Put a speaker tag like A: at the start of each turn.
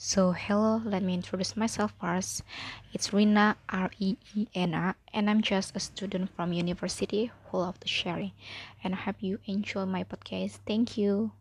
A: So, hello, let me introduce myself first. It's Rina, R E E N A, and I'm just a student from university who love to sharing. And I hope you enjoy my podcast. Thank you.